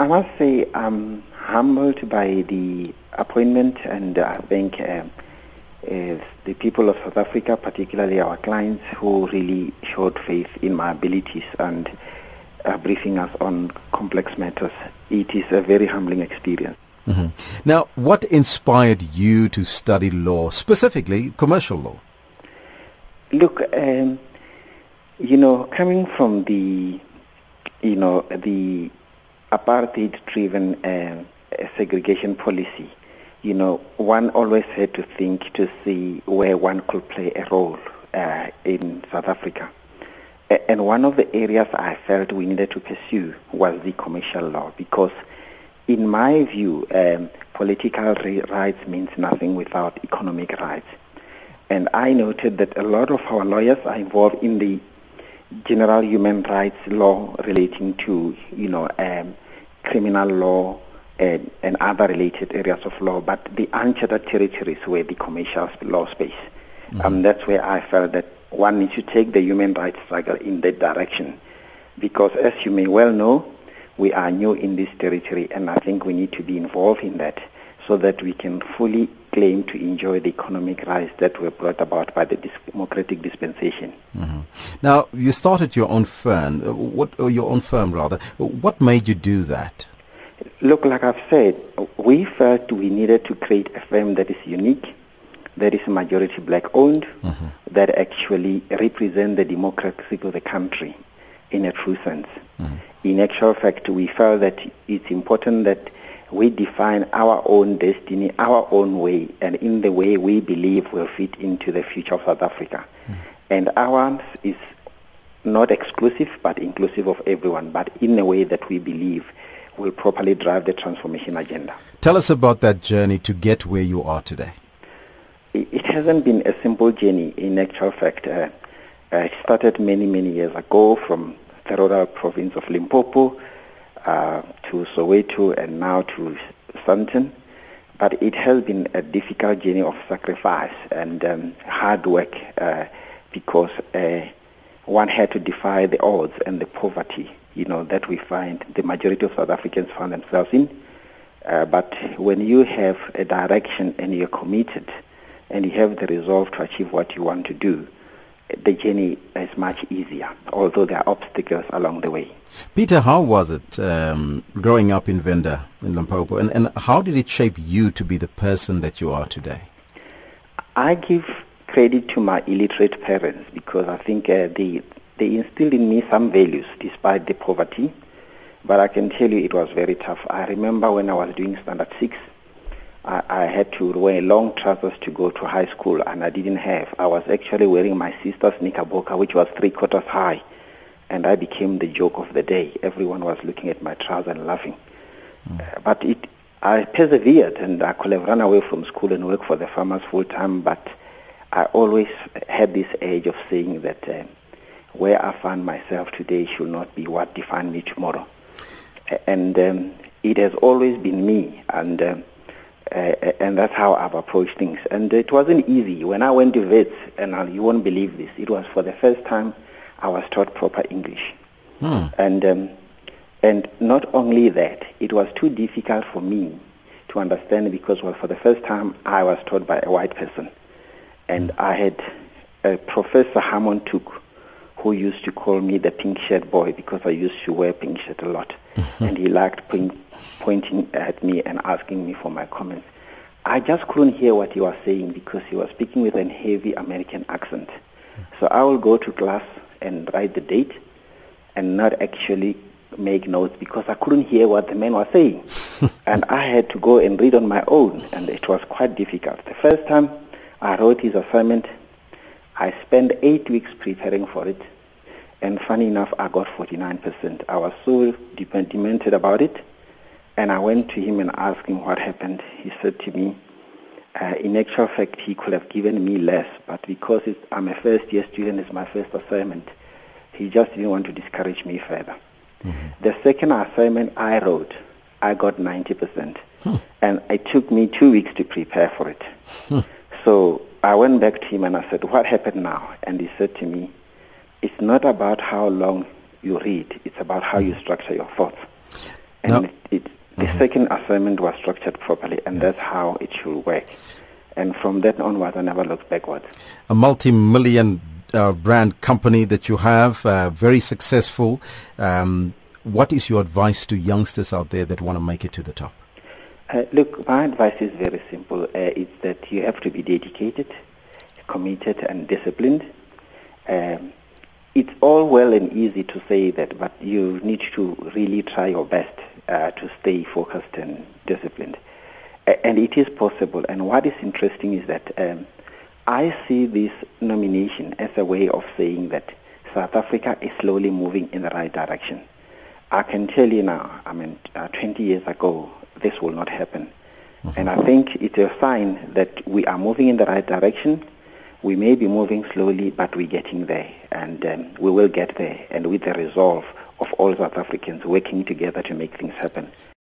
I must say I'm humbled by the appointment, and I think uh, uh, the people of South Africa, particularly our clients, who really showed faith in my abilities and uh, briefing us on complex matters. It is a very humbling experience. Mm-hmm. Now, what inspired you to study law, specifically commercial law? Look, um, you know, coming from the, you know, the apartheid-driven uh, segregation policy, you know, one always had to think to see where one could play a role uh, in South Africa. And one of the areas I felt we needed to pursue was the commercial law because, in my view, um, political rights means nothing without economic rights. And I noted that a lot of our lawyers are involved in the general human rights law relating to, you know, um, criminal law and, and, other related areas of law, but the uncharted territories were the commercial law space. Mm-hmm. Um, that's where I felt that one needs to take the human rights struggle in that direction. Because as you may well know, we are new in this territory and I think we need to be involved in that so that we can fully claim to enjoy the economic rights that were brought about by the democratic dispensation. Mm-hmm. Now, you started your own firm, uh, what, or your own firm rather. What made you do that? Look, like I've said, we felt we needed to create a firm that is unique, that is majority black owned, mm-hmm. that actually represent the democracy of the country in a true sense. Mm-hmm. In actual fact, we felt that it's important that we define our own destiny, our own way, and in the way we believe will fit into the future of South Africa. Mm. And ours is not exclusive, but inclusive of everyone, but in a way that we believe will properly drive the transformation agenda. Tell us about that journey to get where you are today. It hasn't been a simple journey in actual fact. Uh, it started many, many years ago from the rural province of Limpopo uh, to Soweto and now to Sandton. But it has been a difficult journey of sacrifice and um, hard work uh, because uh, one had to defy the odds and the poverty, you know, that we find the majority of South Africans find themselves in. Uh, but when you have a direction and you're committed and you have the resolve to achieve what you want to do, the journey is much easier, although there are obstacles along the way. Peter, how was it um, growing up in Venda, in Limpopo, and, and how did it shape you to be the person that you are today? I give credit to my illiterate parents because I think uh, they, they instilled in me some values despite the poverty. But I can tell you it was very tough. I remember when I was doing Standard 6, I, I, had to wear long trousers to go to high school, and I didn't have. I was actually wearing my sister's knickerbocker, which was three quarters high, and I became the joke of the day. Everyone was looking at my trousers and laughing. Mm. Uh, but it, I persevered, and I could have run away from school and work for the farmers full time, but I always had this edge of saying that uh, where I find myself today should not be what defines me tomorrow. And um, it has always been me, and um, uh, and that's how I've approached things. And it wasn't easy. When I went to Wits, and I, you won't believe this, it was for the first time I was taught proper English. Hmm. And, um, and not only that, it was too difficult for me to understand because well, for the first time I was taught by a white person. And hmm. I had a Professor Hammond Took who used to call me the pink shirt boy because I used to wear pink shirt a lot. and he liked pink pointing at me and asking me for my comments. I just couldn't hear what he was saying because he was speaking with a heavy American accent. So I will go to class and write the date and not actually make notes because I couldn't hear what the man was saying. and I had to go and read on my own and it was quite difficult. The first time I wrote his assignment, I spent eight weeks preparing for it. And funny enough, I got 49%. I was so demented about it and I went to him and asked him what happened. He said to me, uh, in actual fact, he could have given me less, but because I'm a first year student, it's my first assignment, he just didn't want to discourage me further. Mm-hmm. The second assignment I wrote, I got 90%. Hmm. And it took me two weeks to prepare for it. Hmm. So I went back to him and I said, what happened now? And he said to me, it's not about how long you read, it's about how you structure your thoughts. And No. it, it, the second assignment was structured properly, and that's how it should work. And from that onwards, I never looked backwards. a multi-million uh, brand company that you have, uh, very successful. Um, what is your advice to youngsters out there that want to make it to the top? Uh, look, my advice is very simple. Uh, it's that you have to be dedicated, committed, and disciplined. Um, it's all well and easy to say that, but you need to really try your best uh, to stay focused and disciplined. A- and it is possible. And what is interesting is that um, I see this nomination as a way of saying that South Africa is slowly moving in the right direction. I can tell you now, I mean, uh, 20 years ago, this will not happen. And I think it's a sign that we are moving in the right direction. We may be moving slowly, but we're getting there. And um, we will get there. And with the resolve of all South Africans working together to make things happen.